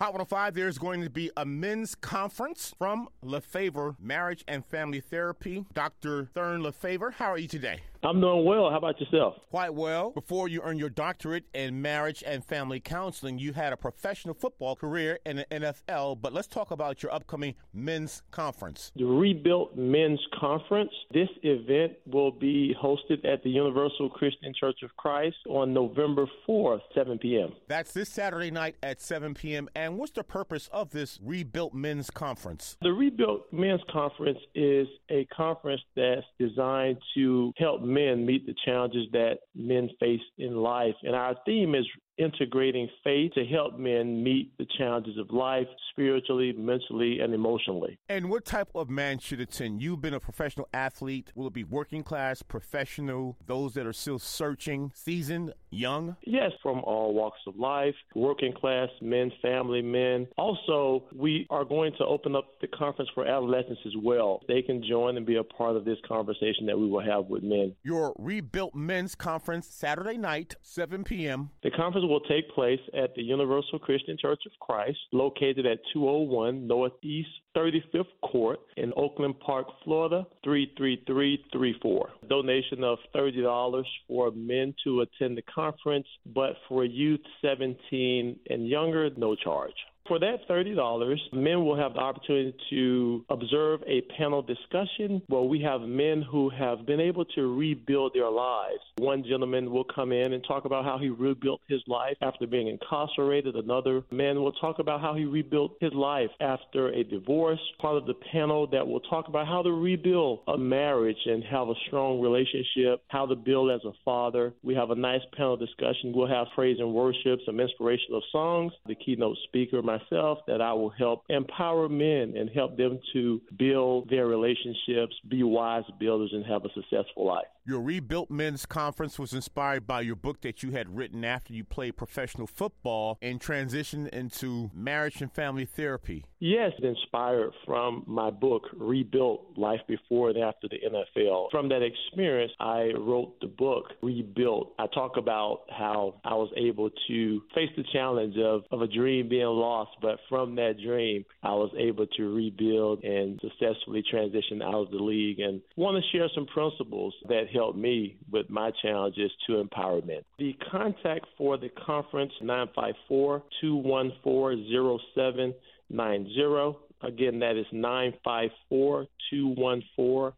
Hot 105, there's going to be a men's conference from LaFavor Marriage and Family Therapy. Dr. Trahern LaFavor, how are you today? I'm doing well. How about yourself? Quite well. Before you earned your doctorate in marriage and family counseling, you had a professional football career in the NFL. But let's talk about your upcoming men's conference. The Rebuilt Men's Conference. This event will be hosted at the Universal Christian Church of Christ on November 4th, 7 p.m. That's this Saturday night at 7 p.m. And what's the purpose of this Rebuilt Men's Conference? The Rebuilt Men's Conference is a conference that's designed to help men meet the challenges that men face in life. And our theme is integrating faith to help men meet the challenges of life spiritually, mentally, and emotionally. And what type of man should attend? You've been a professional athlete. Will it be working class, professional, those that are still searching, seasoned, young? Yes, from all walks of life, working class men, family men. Also, we are going to open up the conference for adolescents as well. They can join and be a part of this conversation that we will have with men. Your Rebuilt Men's Conference, Saturday night, 7 p.m. The conference will take place at the Universal Christian Church of Christ, located at 201 Northeast 35th Court in Oakland Park, Florida, 33334. Donation of $30 for men to attend the conference, but for youth 17 and younger, no charge. For that $30, men will have the opportunity to observe a panel discussion where we have men who have been able to rebuild their lives. One gentleman will come in and talk about how he rebuilt his life after being incarcerated. Another man will talk about how he rebuilt his life after a divorce. Part of the panel that will talk about how to rebuild a marriage and have a strong relationship, how to build as a father. We have a nice panel discussion. We'll have praise and worship, some inspirational songs. The keynote speaker, my myself that I will help empower men and help them to build their relationships, be wise builders, and have a successful life. Your Rebuilt Men's Conference was inspired by your book that you had written after you played professional football and transitioned into marriage and family therapy. Yes, inspired from my book, Rebuilt Life Before and After the NFL. From that experience, I wrote the book, Rebuilt. I talk about how I was able to face the challenge of, of a dream being lost, but from that dream, I was able to rebuild and successfully transition out of the league and want to share some principles that helped me with my challenges to empower men. The contact for the conference 954 214 0790. Again, that is 954 214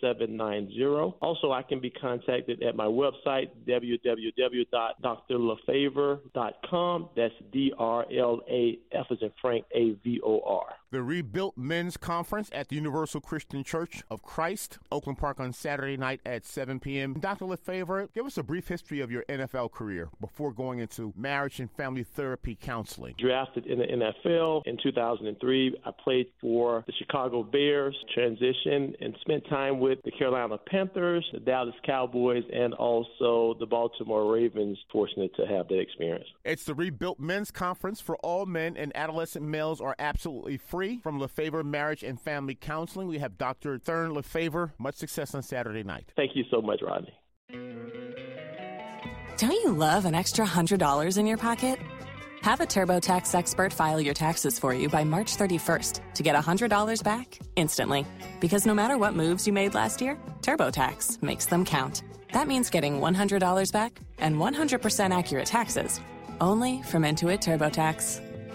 0790. Also, I can be contacted at my website, www.drlafavor.com. That's D R L A F as in Frank A V O R. The Rebuilt Men's Conference at the Universal Christian Church of Christ, Oakland Park on Saturday night at 7 p.m. Dr. LaFavor, give us a brief history of your NFL career before going into marriage and family therapy counseling. Drafted in the NFL in 2003. I played for the Chicago Bears, transitioned and spent time with the Carolina Panthers, the Dallas Cowboys, and also the Baltimore Ravens. Fortunate to have that experience. It's the Rebuilt Men's Conference for all men and adolescent males are absolutely free from LaFavor Marriage and Family Counseling. We have Dr. Trahern LaFavor. Much success on Saturday night. Thank you so much, Rodney. Don't you love an extra $100 in your pocket? Have a TurboTax expert file your taxes for you by March 31st to get $100 back instantly. Because no matter what moves you made last year, TurboTax makes them count. That means getting $100 back and 100% accurate taxes only from Intuit TurboTax.